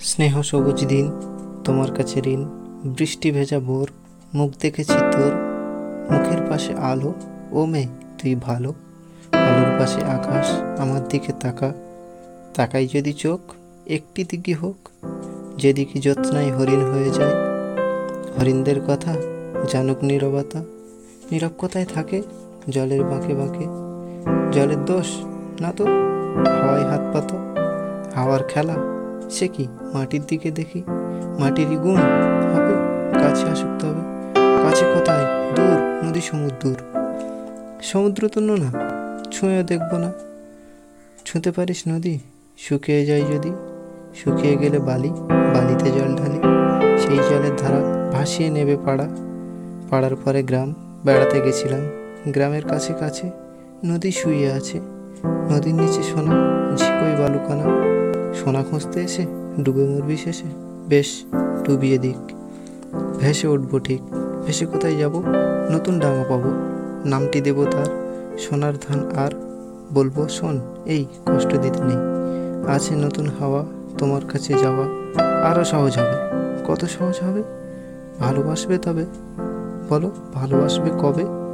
স্নেহ সবুজ দিন, তোমার কাছে ঋণ। বৃষ্টি ভেজা ভোর, মুখ দেখেছি তোর। মুখের পাশে আলো, ও মেয়ে, তুই ভালো। আলোর পাশে আকাশ, আমার দিকে তাকা। তাকাই যদি চোখ, একটি দিকে হোক। যেদিকে যত্নায় হরিণ হয়ে যায়। হরিণদের কথা, জানুক নীরবতা। নীরব কোথায় থাকে? জলের বাঁকে বাঁকে। জলের দোষ, না তো? হাওয়ায় হাত পাতো। হাওয়ার খেলা সে কি মাটির দিকে দেখি? মাটিরই গুণ হবে, কাছে আসুক হবে কাছে কোথায়? দূর, নদী সমুদ্র সমুদ্র তো না ছুঁয়েও দেখব না। ছুঁতে পারিস নদী, শুকিয়ে যায় যদি। শুকিয়ে গেলে বালি, বালিতে জল ঢালি। সেই জলের ধারা ভাসিয়ে নেবে পাড়া। পাড়ার পরে গ্রাম, বেড়াতে গেছিলাম। গ্রামের কাছে কাছে নদী শুয়ে আছে। নদীর নিচে সোনা, ঝিকই বালুকানা। সোনা খুঁজতে এসে, ডুবে মরবি শেষে। বেশ, ডুবিয়ে দিক। ভেসে উঠবো ঠিক। ভেসে কোথায় যাব? নতুন ডাঙা পাবো। নামটি দেব তার। সোনার ধান আর বলব, শোন, এই কষ্ট দিতে নেই। আছে নতুন হাওয়া তোমার কাছে যাওয়া আরও সহজ হবে। কত সহজ হবে? ভালোবাসবে তবে? বলো, ভালোবাসবে কবে?